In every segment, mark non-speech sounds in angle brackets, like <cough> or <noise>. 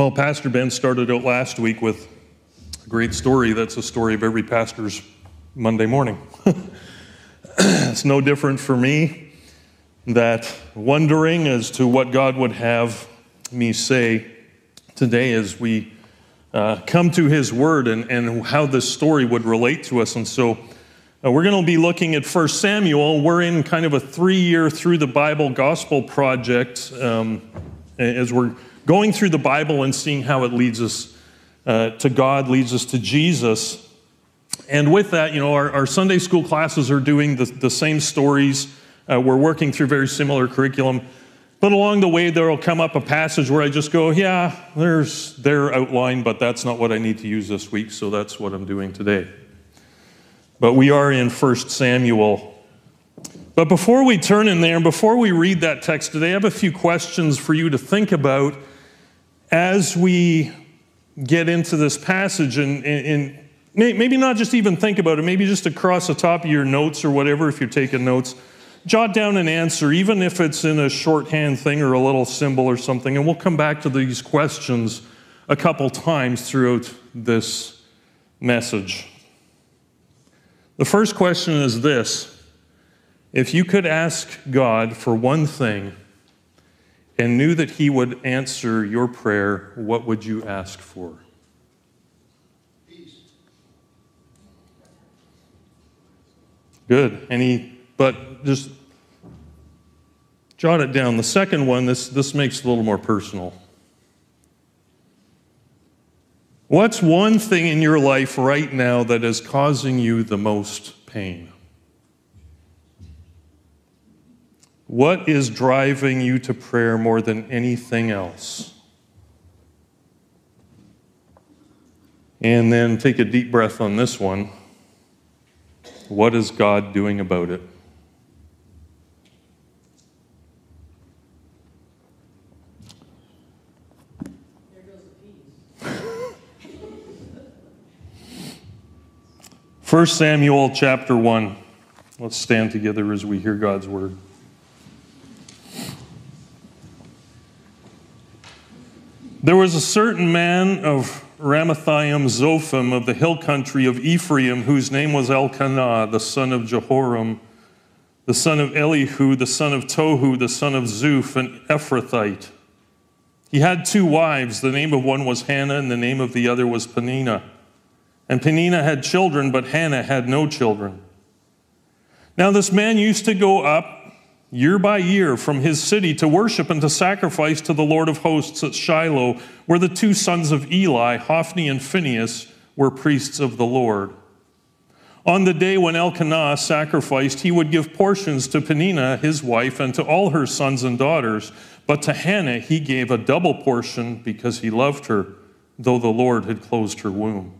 Well, Pastor Ben started out last week with a great story. That's a story of every pastor's Monday morning. <laughs> it's no different for me that wondering as to what God would have me say today as we uh, come to His Word and, and how this story would relate to us. And so uh, we're going to be looking at 1 Samuel. We're in kind of a three year through the Bible gospel project um, as we're going through the Bible and seeing how it leads us uh, to God, leads us to Jesus. And with that, you know, our, our Sunday school classes are doing the, the same stories. Uh, we're working through very similar curriculum. But along the way, there will come up a passage where I just go, yeah, there's their outline, but that's not what I need to use this week, so that's what I'm doing today. But we are in 1 Samuel. But before we turn in there, and before we read that text today, I have a few questions for you to think about as we get into this passage and, and, maybe not just even think about it, maybe just across the top of your notes or whatever, if you're taking notes, jot down an answer, even if it's in a shorthand thing or a little symbol or something. And we'll come back to these questions a couple times throughout this message. The first question is this If you could ask God for one thing, and knew that he would answer your prayer, what would you ask for? Peace. Good. Any, but just jot it down. The second one, this, this makes it a little more personal. What's one thing in your life right now that is causing you the most pain? What is driving you to prayer more than anything else? And then take a deep breath on this one. What is God doing about it? First Samuel chapter 1. Let's stand together as we hear God's word. There was a certain man of Ramathaim Zophim of the hill country of Ephraim, whose name was Elkanah, the son of Jeroham, the son of Elihu, the son of Tohu, the son of Zuph, an Ephrathite. He had two wives. The name of one was Hannah, and the name of the other was Peninnah. And Peninnah had children, but Hannah had no children. Now, this man used to go up year by year from his city to worship and to sacrifice to the Lord of hosts at Shiloh, where the two sons of Eli, Hophni and Phinehas, were priests of the Lord. On the day when Elkanah sacrificed, he would give portions to Peninnah, his wife, and to all her sons and daughters. But to Hannah he gave a double portion because he loved her, though the Lord had closed her womb.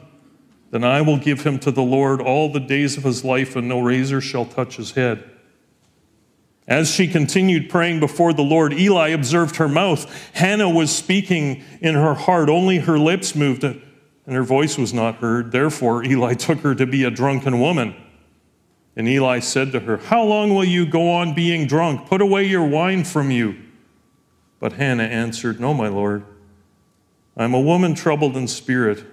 then I will give him to the Lord all the days of his life, and no razor shall touch his head. As she continued praying before the Lord, Eli observed her mouth. Hannah was speaking in her heart, only her lips moved, and her voice was not heard. Therefore, Eli took her to be a drunken woman. And Eli said to her, How long will you go on being drunk? Put away your wine from you. But Hannah answered, No, my Lord. I'm a woman troubled in spirit.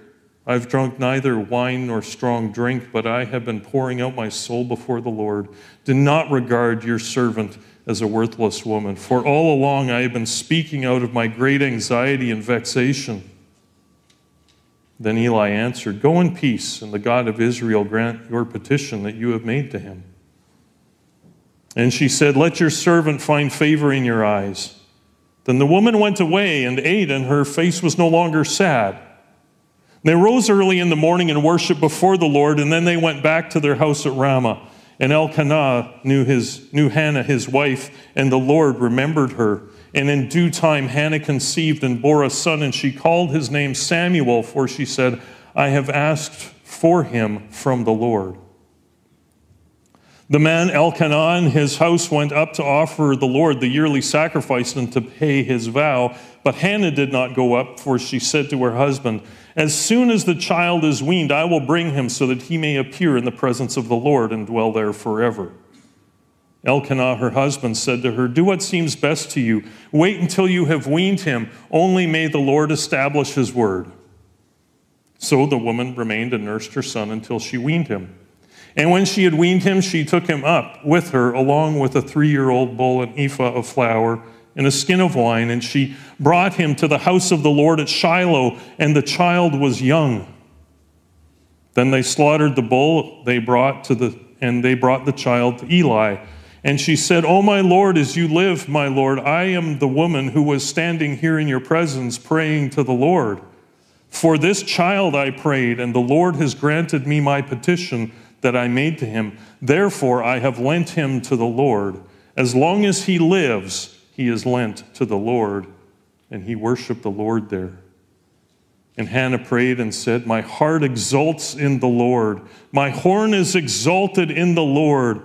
I've drunk neither wine nor strong drink, but I have been pouring out my soul before the Lord. Do not regard your servant as a worthless woman, for all along I have been speaking out of my great anxiety and vexation. Then Eli answered, Go in peace, and the God of Israel grant your petition that you have made to him. And she said, Let your servant find favor in your eyes. Then the woman went away and ate, and her face was no longer sad. They rose early in the morning and worshiped before the Lord, and then they went back to their house at Ramah. And Elkanah knew, his, knew Hannah, his wife, and the Lord remembered her. And in due time, Hannah conceived and bore a son, and she called his name Samuel, for she said, I have asked for him from the Lord. The man Elkanah and his house went up to offer the Lord the yearly sacrifice and to pay his vow. But Hannah did not go up, for she said to her husband, As soon as the child is weaned, I will bring him so that he may appear in the presence of the Lord and dwell there forever. Elkanah, her husband, said to her, Do what seems best to you. Wait until you have weaned him. Only may the Lord establish his word. So the woman remained and nursed her son until she weaned him. And when she had weaned him, she took him up with her, along with a three year old bull, and ephah of flour, and a skin of wine, and she brought him to the house of the Lord at Shiloh, and the child was young. Then they slaughtered the bull they brought to the and they brought the child to Eli. And she said, "O my Lord, as you live, my Lord, I am the woman who was standing here in your presence praying to the Lord. For this child I prayed, and the Lord has granted me my petition that I made to him. Therefore, I have lent him to the Lord. As long as he lives, he is lent to the Lord. And he worshiped the Lord there. And Hannah prayed and said, My heart exults in the Lord. My horn is exalted in the Lord.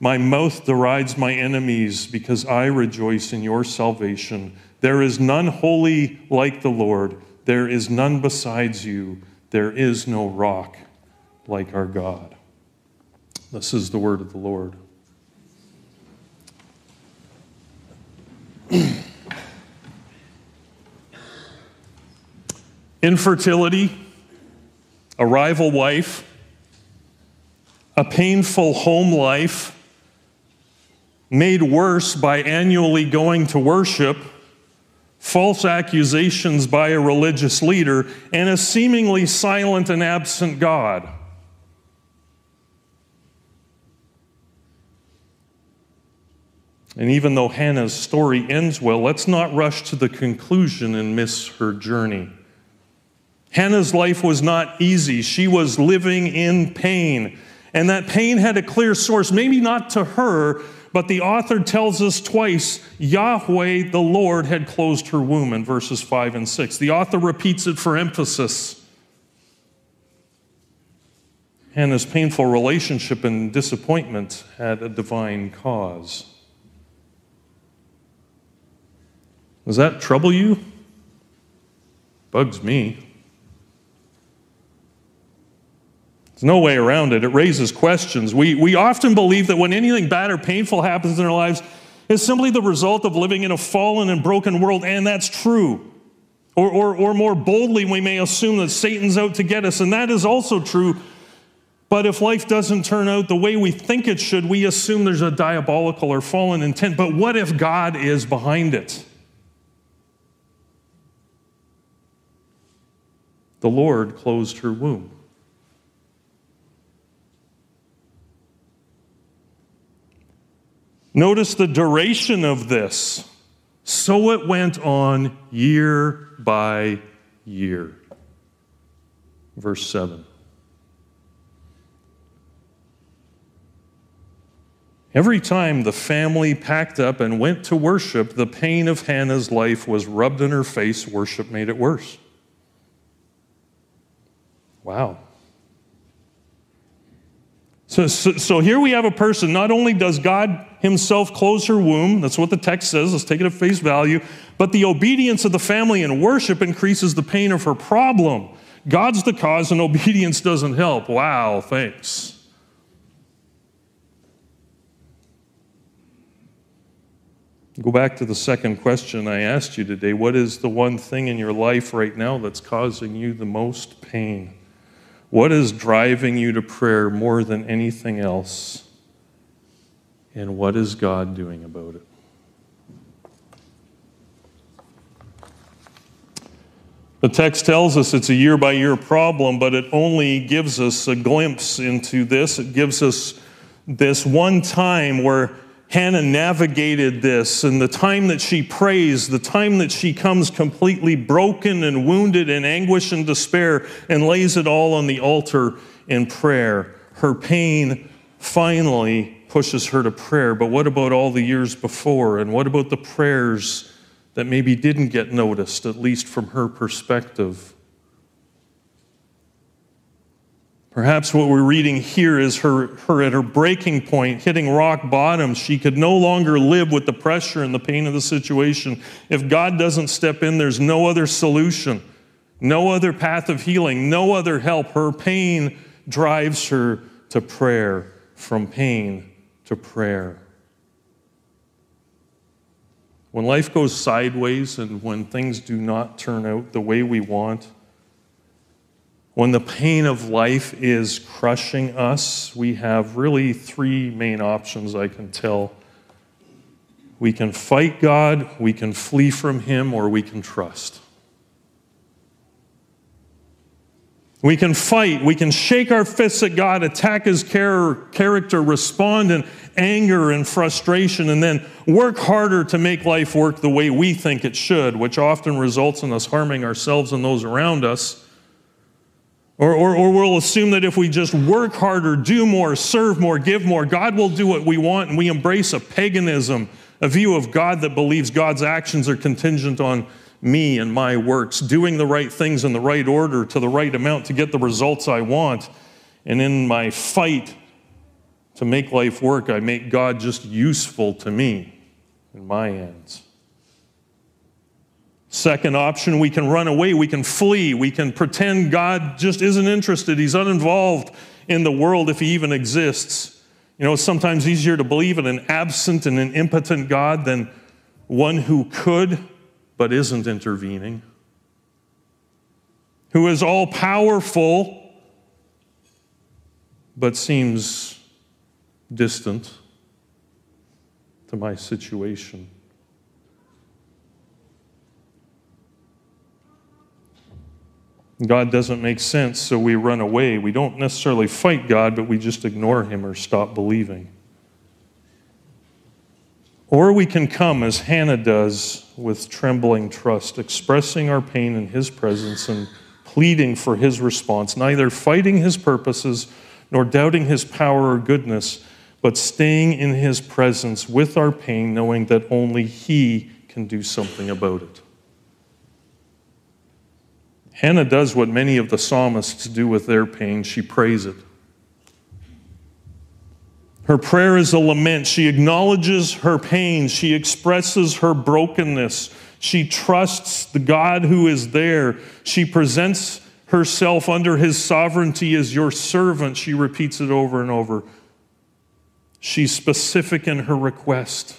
My mouth derides my enemies because I rejoice in your salvation. There is none holy like the Lord. There is none besides you. There is no rock like our God. This is the word of the Lord. <clears throat> Infertility, a rival wife, a painful home life, made worse by annually going to worship, false accusations by a religious leader, and a seemingly silent and absent God. And even though Hannah's story ends well, let's not rush to the conclusion and miss her journey. Hannah's life was not easy. She was living in pain. And that pain had a clear source, maybe not to her, but the author tells us twice Yahweh, the Lord, had closed her womb in verses 5 and 6. The author repeats it for emphasis. Hannah's painful relationship and disappointment had a divine cause. Does that trouble you? Bugs me. There's no way around it. It raises questions. We, we often believe that when anything bad or painful happens in our lives, it's simply the result of living in a fallen and broken world, and that's true. Or, or, or more boldly, we may assume that Satan's out to get us, and that is also true. But if life doesn't turn out the way we think it should, we assume there's a diabolical or fallen intent. But what if God is behind it? The Lord closed her womb. Notice the duration of this. So it went on year by year. Verse 7. Every time the family packed up and went to worship, the pain of Hannah's life was rubbed in her face. Worship made it worse. Wow. So, so, so, here we have a person, not only does God himself close her womb, that's what the text says, let's take it at face value, but the obedience of the family and worship increases the pain of her problem. God's the cause and <laughs> obedience doesn't help. Wow, thanks. Go back to the second question I asked you today. What is the one thing in your life right now that's causing you the most pain? What is driving you to prayer more than anything else? And what is God doing about it? The text tells us it's a year by year problem, but it only gives us a glimpse into this. It gives us this one time where Hannah navigated this, and the time that she prays, the time that she comes completely broken and wounded in anguish and despair and lays it all on the altar in prayer. Her pain finally pushes her to prayer. But what about all the years before? And what about the prayers that maybe didn't get noticed, at least from her perspective? Perhaps what we're reading here is her, her at her breaking point, hitting rock bottom. She could no longer live with the pressure and the pain of the situation. If God doesn't step in, there's no other solution, no other path of healing, no other help. Her pain drives her to prayer, from pain to prayer. When life goes sideways and when things do not turn out the way we want, when the pain of life is crushing us, we have really three main options I can tell. We can fight God, we can flee from Him, or we can trust. We can fight, we can shake our fists at God, attack His character, respond in anger and frustration, and then work harder to make life work the way we think it should, which often results in us harming ourselves and those around us. Or, or, or, we'll assume that if we just work harder, do more, serve more, give more, God will do what we want, and we embrace a paganism, a view of God that believes God's actions are contingent on me and my works, doing the right things in the right order to the right amount to get the results I want. And in my fight to make life work, I make God just useful to me in my ends. Second option, we can run away, we can flee, we can pretend God just isn't interested, He's uninvolved in the world if He even exists. You know, it's sometimes easier to believe in an absent and an impotent God than one who could but isn't intervening, who is all powerful but seems distant to my situation. God doesn't make sense, so we run away. We don't necessarily fight God, but we just ignore Him or stop believing. Or we can come, as Hannah does, with trembling trust, expressing our pain in His presence and pleading for His response, neither fighting His purposes nor doubting His power or goodness, but staying in His presence with our pain, knowing that only He can do something about it. Hannah does what many of the psalmists do with their pain she prays it. Her prayer is a lament. She acknowledges her pain. She expresses her brokenness. She trusts the God who is there. She presents herself under his sovereignty as your servant. She repeats it over and over. She's specific in her request.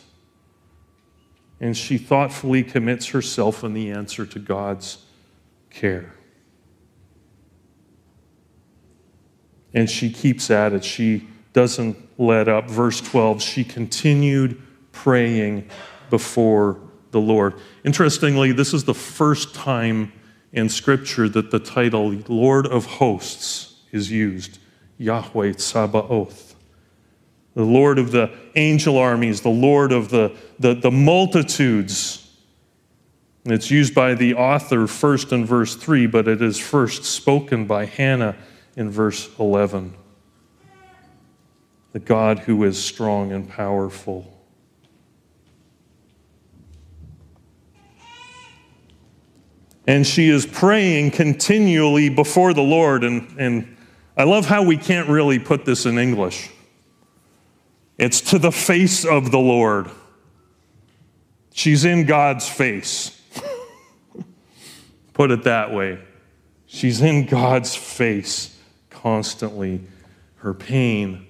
And she thoughtfully commits herself in the answer to God's care. And she keeps at it. She doesn't let up. Verse 12, she continued praying before the Lord. Interestingly, this is the first time in Scripture that the title Lord of Hosts is used Yahweh Tsabaoth. The Lord of the angel armies, the Lord of the, the, the multitudes it's used by the author first in verse 3, but it is first spoken by Hannah in verse 11. The God who is strong and powerful. And she is praying continually before the Lord. And, and I love how we can't really put this in English. It's to the face of the Lord. She's in God's face. Put it that way. She's in God's face constantly. Her pain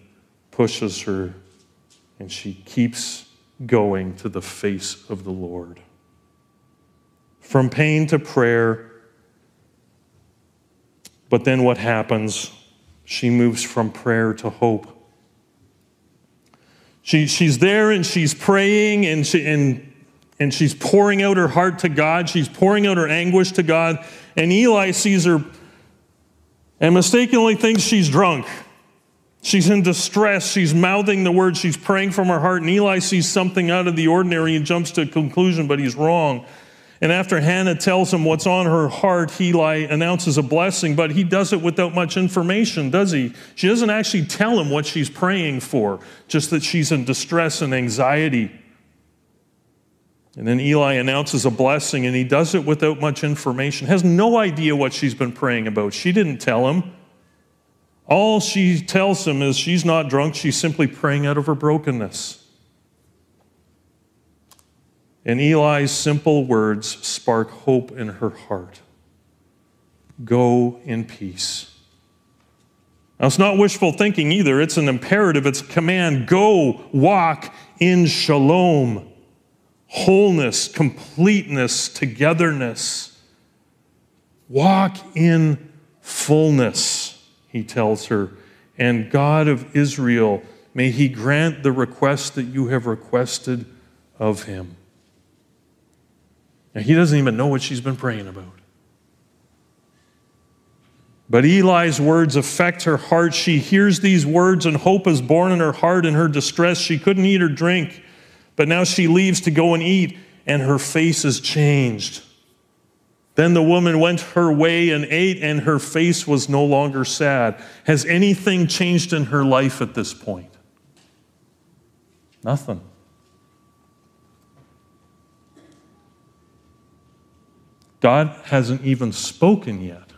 pushes her, and she keeps going to the face of the Lord. From pain to prayer. But then what happens? She moves from prayer to hope. She, she's there and she's praying, and, she, and and she's pouring out her heart to God. She's pouring out her anguish to God. And Eli sees her and mistakenly thinks she's drunk. She's in distress. She's mouthing the words. She's praying from her heart. And Eli sees something out of the ordinary and jumps to a conclusion, but he's wrong. And after Hannah tells him what's on her heart, Eli announces a blessing, but he does it without much information, does he? She doesn't actually tell him what she's praying for, just that she's in distress and anxiety. And then Eli announces a blessing, and he does it without much information, has no idea what she's been praying about. She didn't tell him. All she tells him is she's not drunk, she's simply praying out of her brokenness. And Eli's simple words spark hope in her heart. Go in peace. Now, it's not wishful thinking either. It's an imperative, it's a command. Go walk in shalom, wholeness, completeness, togetherness. Walk in fullness, he tells her. And God of Israel, may he grant the request that you have requested of him. Now, he doesn't even know what she's been praying about. But Eli's words affect her heart. She hears these words, and hope is born in her heart in her distress. She couldn't eat or drink, but now she leaves to go and eat, and her face is changed. Then the woman went her way and ate, and her face was no longer sad. Has anything changed in her life at this point? Nothing. God hasn't even spoken yet.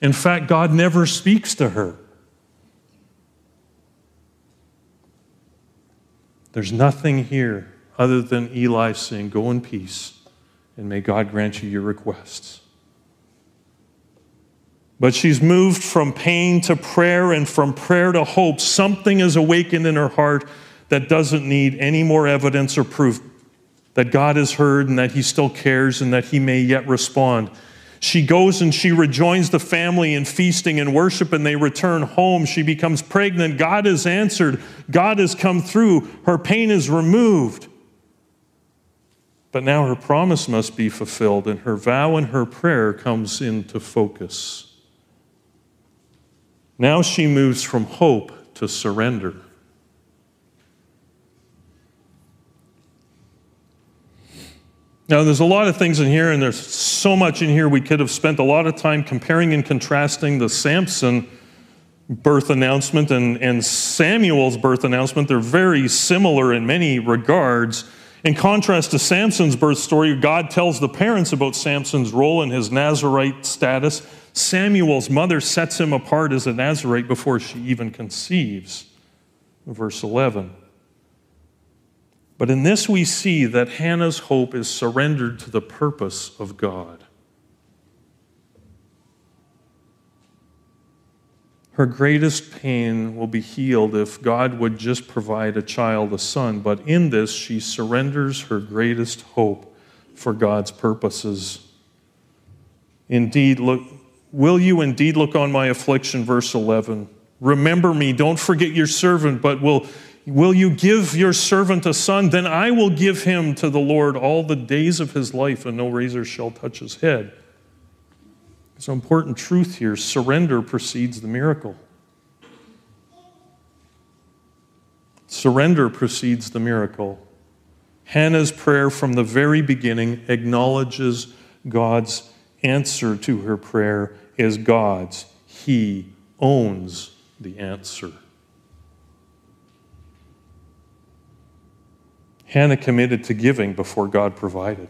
In fact, God never speaks to her. There's nothing here other than Eli saying, Go in peace, and may God grant you your requests. But she's moved from pain to prayer and from prayer to hope. Something is awakened in her heart that doesn't need any more evidence or proof that God has heard and that He still cares and that He may yet respond. She goes and she rejoins the family in feasting and worship, and they return home. She becomes pregnant. God has answered. God has come through. Her pain is removed. But now her promise must be fulfilled, and her vow and her prayer comes into focus. Now she moves from hope to surrender. Now, there's a lot of things in here, and there's so much in here we could have spent a lot of time comparing and contrasting the Samson birth announcement and, and Samuel's birth announcement. They're very similar in many regards. In contrast to Samson's birth story, God tells the parents about Samson's role and his Nazarite status. Samuel's mother sets him apart as a Nazarite before she even conceives. Verse 11. But in this, we see that Hannah's hope is surrendered to the purpose of God. Her greatest pain will be healed if God would just provide a child, a son. But in this, she surrenders her greatest hope for God's purposes. Indeed, look, will you indeed look on my affliction? Verse 11. Remember me, don't forget your servant, but will Will you give your servant a son? Then I will give him to the Lord all the days of his life, and no razor shall touch his head. It's an important truth here. Surrender precedes the miracle. Surrender precedes the miracle. Hannah's prayer from the very beginning acknowledges God's answer to her prayer is God's. He owns the answer. Hannah committed to giving before God provided.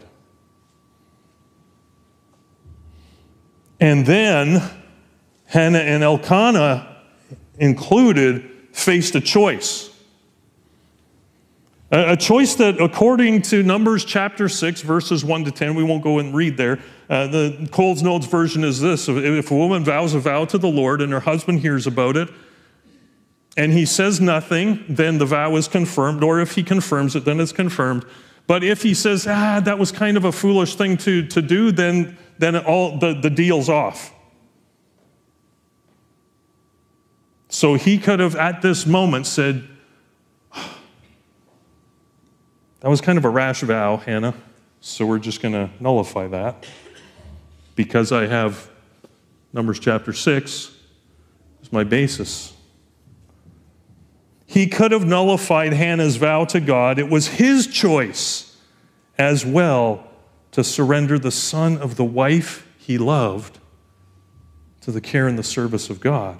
And then Hannah and Elkanah included faced a choice. A choice that, according to Numbers chapter 6, verses 1 to 10, we won't go and read there. Uh, the Coles Notes version is this If a woman vows a vow to the Lord and her husband hears about it, and he says nothing, then the vow is confirmed, or if he confirms it, then it's confirmed. But if he says, ah, that was kind of a foolish thing to, to do, then, then all, the, the deal's off. So he could have, at this moment, said, <sighs> That was kind of a rash vow, Hannah, so we're just going to nullify that because I have Numbers chapter 6 as my basis. He could have nullified Hannah's vow to God. It was his choice as well to surrender the son of the wife he loved to the care and the service of God.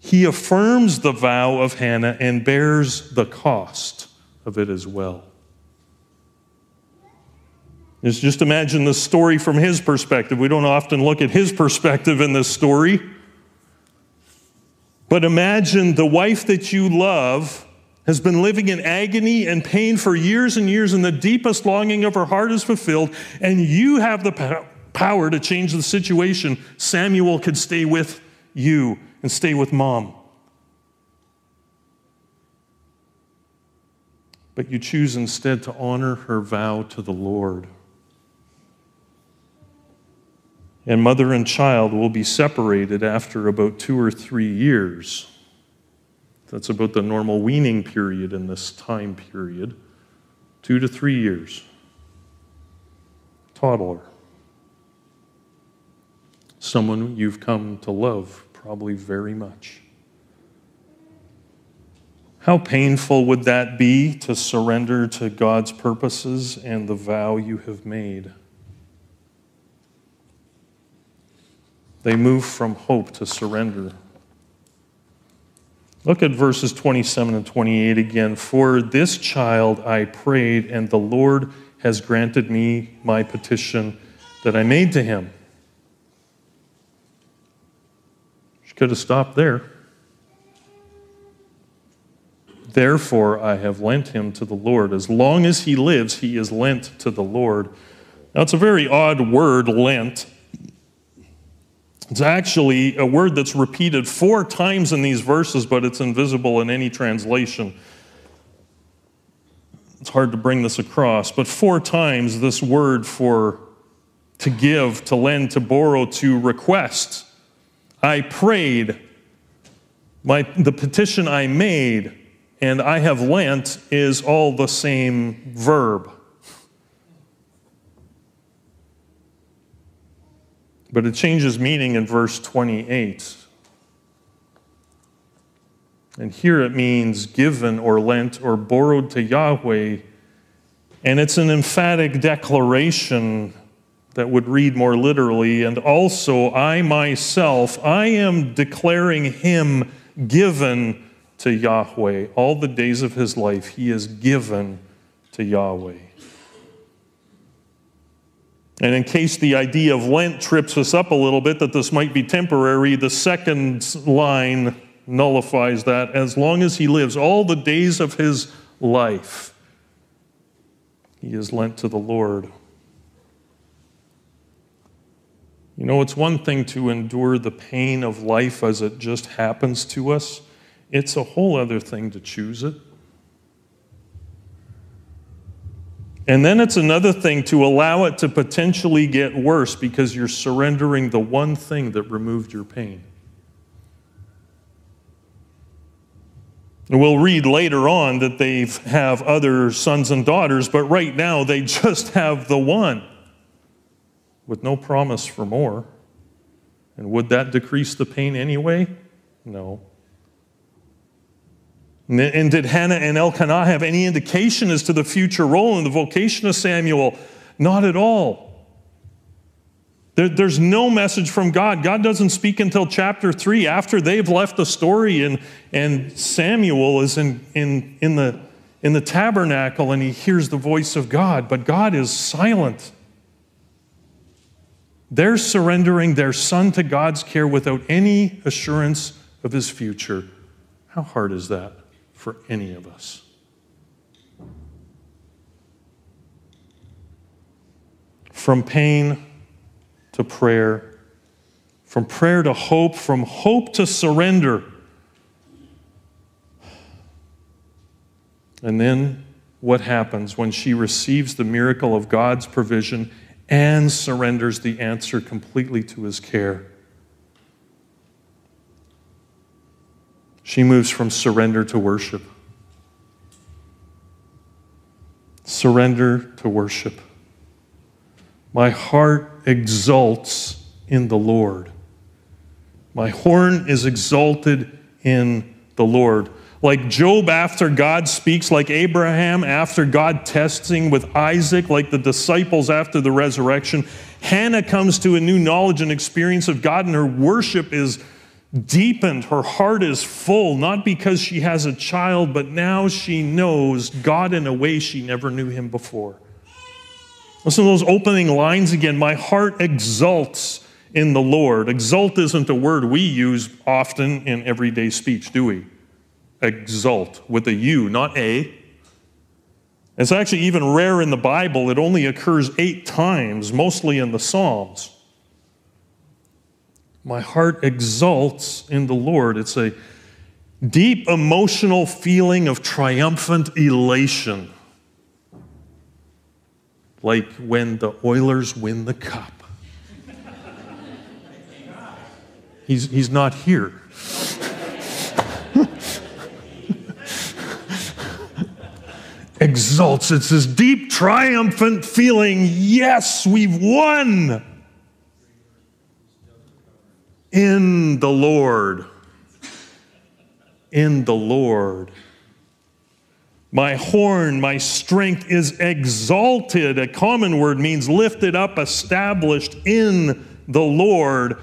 He affirms the vow of Hannah and bears the cost of it as well. Just, imagine the story from his perspective. We don't often look at his perspective in this story. But imagine the wife that you love has been living in agony and pain for years and years, and the deepest longing of her heart is fulfilled, and you have the power to change the situation. Samuel could stay with you and stay with mom. But you choose instead to honor her vow to the Lord. And mother and child will be separated after about two or three years. That's about the normal weaning period in this time period. Two to three years. Toddler. Someone you've come to love probably very much. How painful would that be to surrender to God's purposes and the vow you have made? They move from hope to surrender. Look at verses 27 and 28 again. For this child I prayed, and the Lord has granted me my petition that I made to him. She could have stopped there. Therefore, I have lent him to the Lord. As long as he lives, he is lent to the Lord. Now, it's a very odd word, lent. It's actually a word that's repeated four times in these verses, but it's invisible in any translation. It's hard to bring this across, but four times this word for to give, to lend, to borrow, to request. I prayed, my, the petition I made, and I have lent is all the same verb. But it changes meaning in verse 28. And here it means given or lent or borrowed to Yahweh. And it's an emphatic declaration that would read more literally. And also, I myself, I am declaring him given to Yahweh. All the days of his life, he is given to Yahweh. And in case the idea of Lent trips us up a little bit, that this might be temporary, the second line nullifies that. As long as he lives, all the days of his life, he is lent to the Lord. You know, it's one thing to endure the pain of life as it just happens to us, it's a whole other thing to choose it. And then it's another thing to allow it to potentially get worse because you're surrendering the one thing that removed your pain. And we'll read later on that they have other sons and daughters, but right now they just have the one with no promise for more. And would that decrease the pain anyway? No. And did Hannah and Elkanah have any indication as to the future role and the vocation of Samuel? Not at all. There, there's no message from God. God doesn't speak until chapter 3 after they've left the story, and, and Samuel is in, in, in, the, in the tabernacle and he hears the voice of God, but God is silent. They're surrendering their son to God's care without any assurance of his future. How hard is that? For any of us. From pain to prayer, from prayer to hope, from hope to surrender. And then what happens when she receives the miracle of God's provision and surrenders the answer completely to his care? She moves from surrender to worship. surrender to worship. My heart exults in the Lord. My horn is exalted in the Lord. Like Job after God speaks, like Abraham after God testing with Isaac, like the disciples after the resurrection, Hannah comes to a new knowledge and experience of God, and her worship is deepened. Her heart is full, not because she has a child, but now she knows God in a way she never knew him before. Listen to those opening lines again. My heart exults in the Lord. Exult isn't a word we use often in everyday speech, do we? Exult with a U, not A. It's actually even rare in the Bible. It only occurs eight times, mostly in the Psalms. My heart exults in the Lord. It's a deep emotional feeling of triumphant elation, like when the Oilers win the cup. He's, he's not here. <laughs> Exults. It's this deep, triumphant feeling yes, we've won in the Lord. In the Lord. My horn, my strength is exalted. A common word means lifted up, established in the Lord.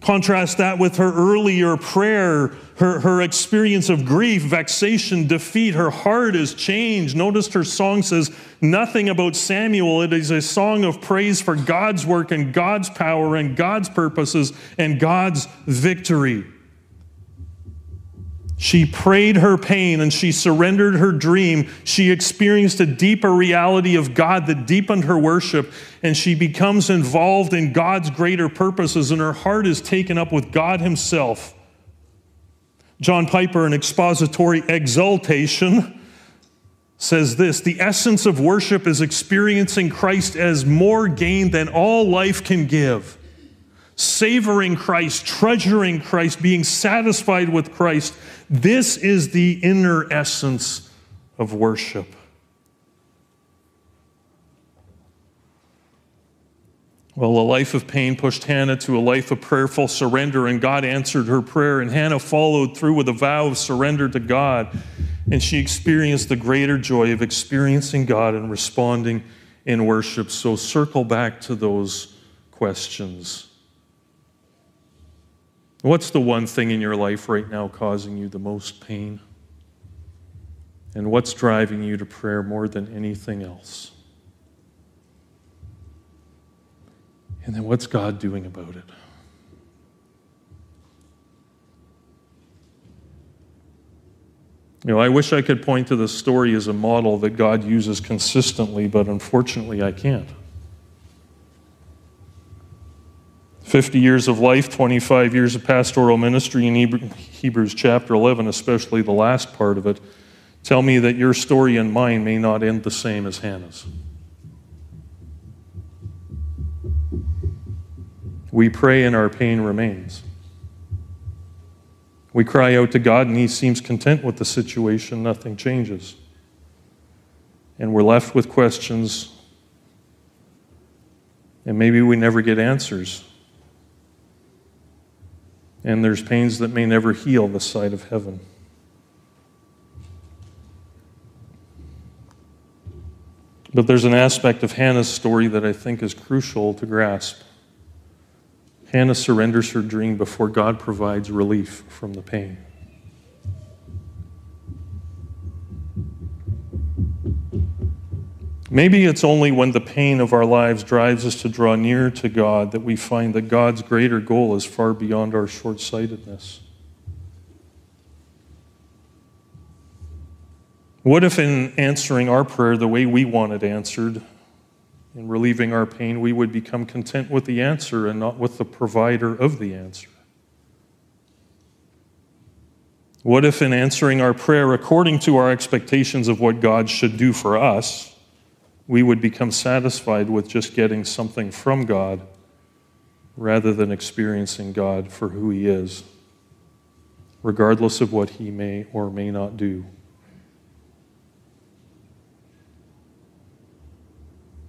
Contrast that with her earlier prayer, her, her experience of grief, vexation, defeat. Her heart is changed. Notice her song says nothing about Samuel. It is a song of praise for God's work and God's power and God's purposes and God's victory. She prayed her pain and she surrendered her dream. She experienced a deeper reality of God that deepened her worship, and she becomes involved in God's greater purposes, and her heart is taken up with God Himself. John Piper, in expository exultation, says this The essence of worship is experiencing Christ as more gain than all life can give savoring Christ, treasuring Christ, being satisfied with Christ. This is the inner essence of worship. Well, a life of pain pushed Hannah to a life of prayerful surrender, and God answered her prayer. And Hannah followed through with a vow of surrender to God, and she experienced the greater joy of experiencing God and responding in worship. So, circle back to those questions. What's the one thing in your life right now causing you the most pain? And what's driving you to prayer more than anything else? And then what's God doing about it? You know, I wish I could point to the story as a model that God uses consistently, but unfortunately I can't. 50 years of life, 25 years of pastoral ministry in Hebrews chapter 11, especially the last part of it, tell me that your story and mine may not end the same as Hannah's. We pray and our pain remains. We cry out to God and He seems content with the situation, nothing changes. And we're left with questions, and maybe we never get answers and there's pains that may never heal the sight of heaven. But there's an aspect of Hannah's story that I think is crucial to grasp. Hannah surrenders her dream before God provides relief from the pain. Maybe it's only when the pain of our lives drives us to draw near to God that we find that God's greater goal is far beyond our short sightedness. What if, in answering our prayer the way we want it answered, in relieving our pain, we would become content with the answer and not with the provider of the answer? What if, in answering our prayer according to our expectations of what God should do for us, we would become satisfied with just getting something from God rather than experiencing God for who He is, regardless of what He may or may not do.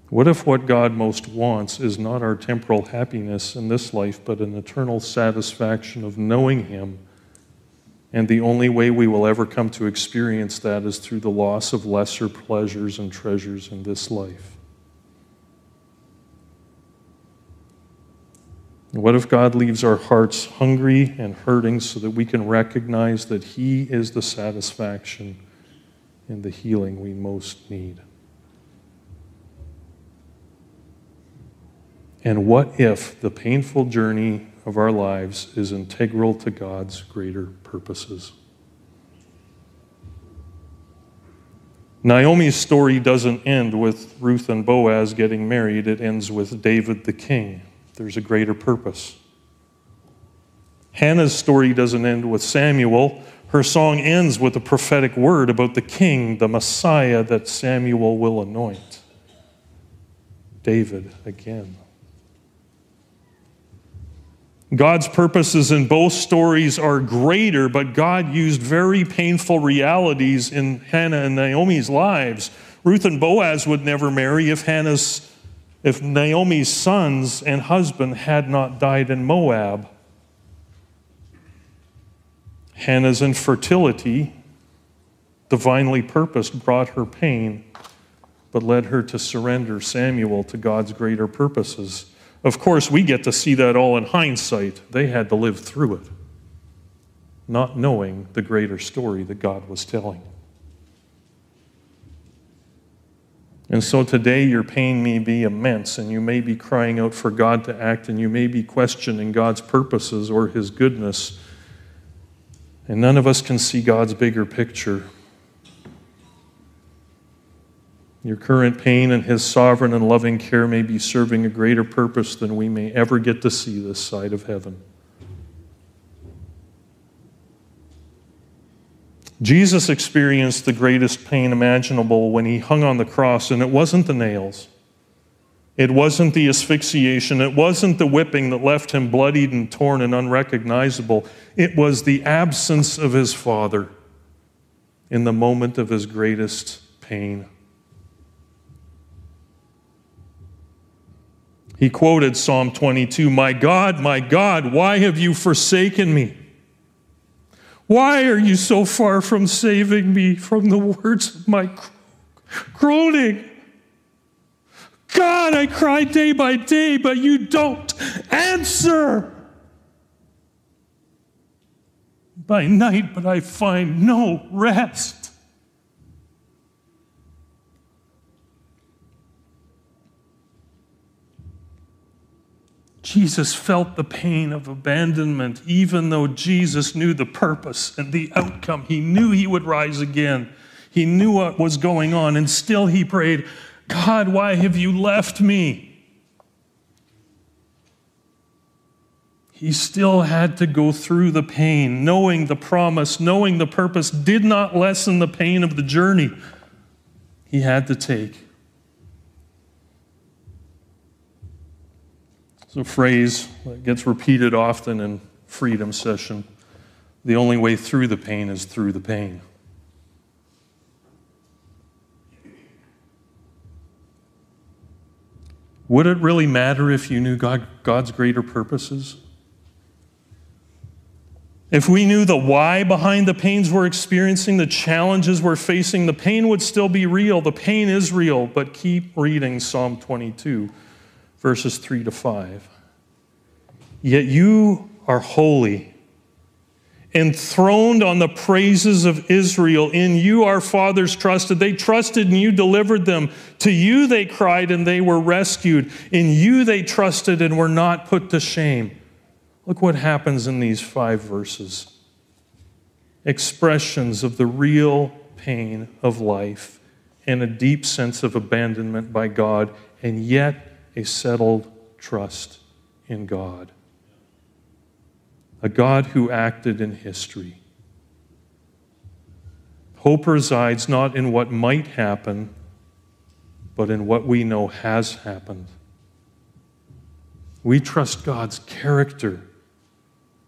What if what God most wants is not our temporal happiness in this life, but an eternal satisfaction of knowing Him? And the only way we will ever come to experience that is through the loss of lesser pleasures and treasures in this life. What if God leaves our hearts hungry and hurting so that we can recognize that He is the satisfaction and the healing we most need? And what if the painful journey of our lives is integral to God's greater purposes? Naomi's story doesn't end with Ruth and Boaz getting married, it ends with David the king. There's a greater purpose. Hannah's story doesn't end with Samuel. Her song ends with a prophetic word about the king, the Messiah that Samuel will anoint. David again. God's purposes in both stories are greater, but God used very painful realities in Hannah and Naomi's lives. Ruth and Boaz would never marry if Hannah's if Naomi's sons and husband had not died in Moab. Hannah's infertility, divinely purposed, brought her pain, but led her to surrender Samuel to God's greater purposes. Of course, we get to see that all in hindsight. They had to live through it, not knowing the greater story that God was telling. And so today, your pain may be immense, and you may be crying out for God to act, and you may be questioning God's purposes or His goodness. And none of us can see God's bigger picture. Your current pain and His sovereign and loving care may be serving a greater purpose than we may ever get to see this side of heaven. Jesus experienced the greatest pain imaginable when he hung on the cross, and it wasn't the nails. It wasn't the asphyxiation. It wasn't the whipping that left him bloodied and torn and unrecognizable. It was the absence of his Father in the moment of his greatest pain. He quoted Psalm 22 My God, my God, why have you forsaken me? Why are you so far from saving me from the words of my groaning? God, I cry day by day, but you don't answer. By night, but I find no rest. Jesus felt the pain of abandonment, even though Jesus knew the purpose and the outcome. He knew he would rise again. He knew what was going on, and still he prayed, God, why have you left me? He still had to go through the pain, knowing the promise, knowing the purpose did not lessen the pain of the journey he had to take. A phrase that gets repeated often in freedom session. The only way through the pain is through the pain. Would it really matter if you knew God, God's greater purposes? If we knew the why behind the pains we're experiencing, the challenges we're facing, the pain would still be real. The pain is real, but keep reading Psalm 22 verses 3 to 5. Yet you are holy, enthroned on the praises of Israel. In you our fathers trusted. They trusted and you delivered them. To you they cried and they were rescued. In you they trusted and were not put to shame. Look what happens in these five verses expressions of the real pain of life and a deep sense of abandonment by God, and yet a settled trust in God. A God who acted in history. Hope resides not in what might happen, but in what we know has happened. We trust God's character,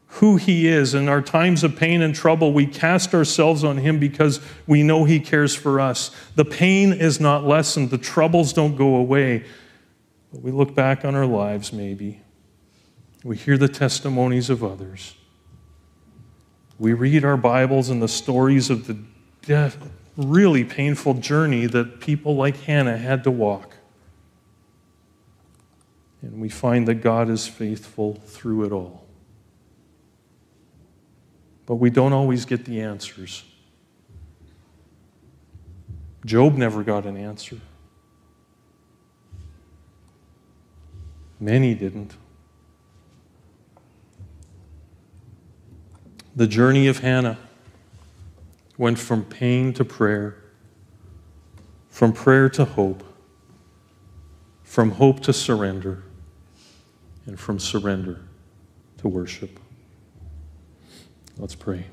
who He is. In our times of pain and trouble, we cast ourselves on Him because we know He cares for us. The pain is not lessened, the troubles don't go away. But we look back on our lives, maybe. We hear the testimonies of others. We read our Bibles and the stories of the death, really painful journey that people like Hannah had to walk. And we find that God is faithful through it all. But we don't always get the answers. Job never got an answer. Many didn't. The journey of Hannah went from pain to prayer, from prayer to hope, from hope to surrender, and from surrender to worship. Let's pray.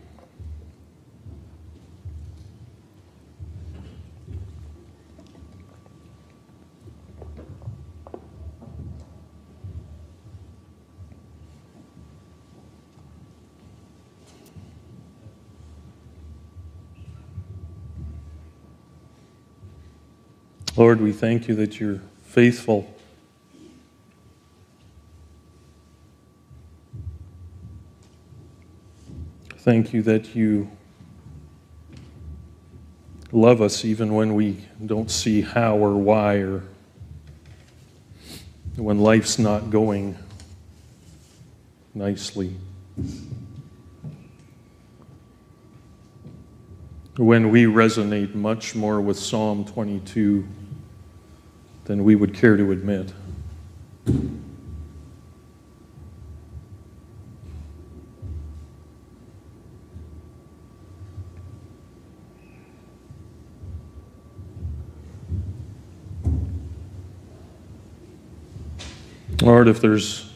Lord, we thank you that you're faithful. Thank you that you love us even when we don't see how or why or when life's not going nicely. When we resonate much more with Psalm 22 than we would care to admit. Lord, if there's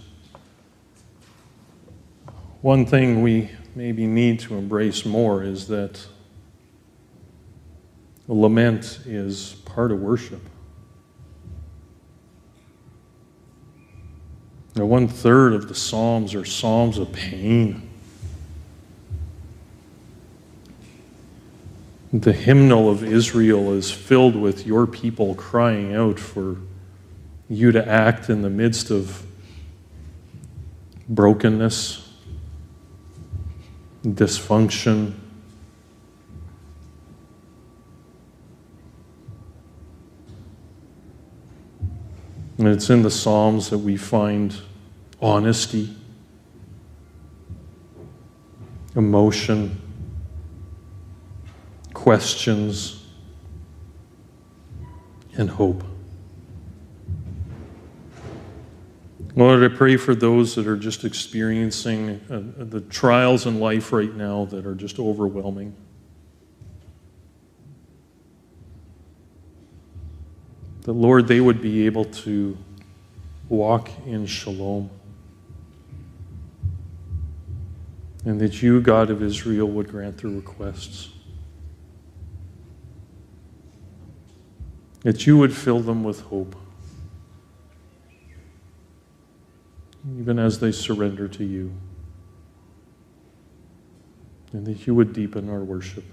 one thing we maybe need to embrace more is that lament is part of worship. Now, one third of the Psalms are Psalms of pain. The hymnal of Israel is filled with your people crying out for you to act in the midst of brokenness, dysfunction. And it's in the Psalms that we find honesty, emotion, questions, and hope. Lord, I pray for those that are just experiencing uh, the trials in life right now that are just overwhelming. That, Lord, they would be able to walk in shalom. And that you, God of Israel, would grant their requests. That you would fill them with hope. even as they surrender to you. And that you would deepen our worship.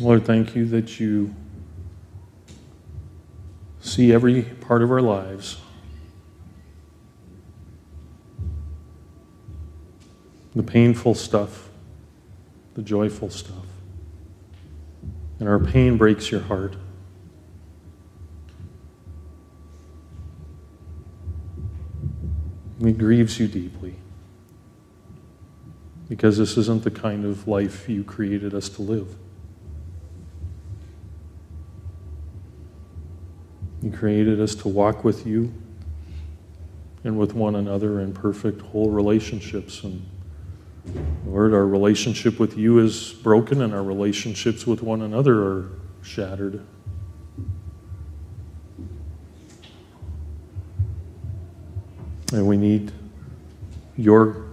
Lord, thank you that you see every part of our lives. the painful stuff, the joyful stuff. And our pain breaks your heart. It grieves you deeply because this isn't the kind of life you created us to live. You created us to walk with you and with one another in perfect, whole relationships. And Lord, our relationship with you is broken and our relationships with one another are shattered. And we need your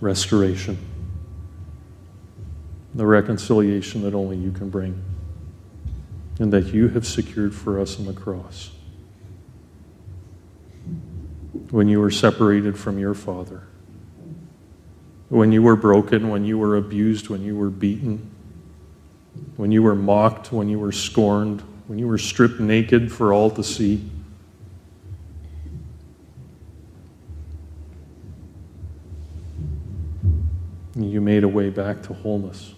restoration, the reconciliation that only you can bring, and that you have secured for us on the cross. When you were separated from your Father, when you were broken, when you were abused, when you were beaten, when you were mocked, when you were scorned, when you were stripped naked for all to see. You made a way back to wholeness,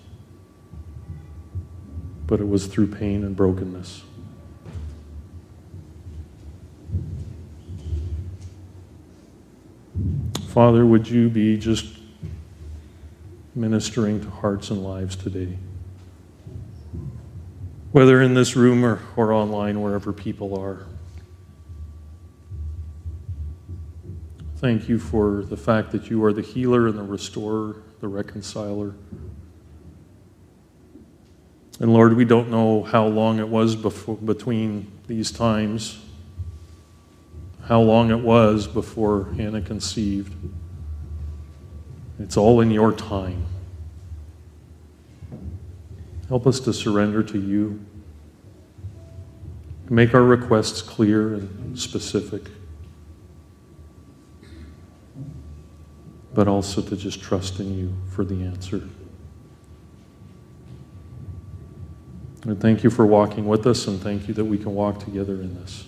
but it was through pain and brokenness. Father, would you be just ministering to hearts and lives today? Whether in this room or, or online, wherever people are. Thank you for the fact that you are the healer and the restorer, the reconciler. And Lord, we don't know how long it was before, between these times, how long it was before Hannah conceived. It's all in your time. Help us to surrender to you. Make our requests clear and specific. But also to just trust in you for the answer. And thank you for walking with us, and thank you that we can walk together in this.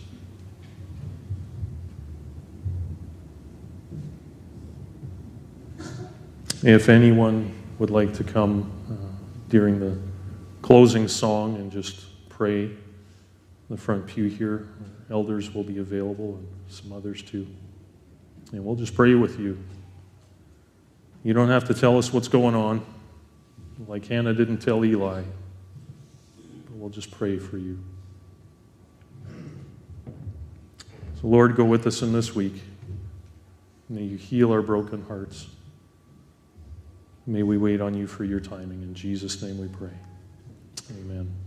If anyone would like to come uh, during the closing song and just pray, the front pew here, elders will be available and some others too. And we'll just pray with you. You don't have to tell us what's going on, like Hannah didn't tell Eli, we'll just pray for you. So, Lord, go with us in this week. May you heal our broken hearts. May we wait on you for your timing. In Jesus' name we pray. Amen.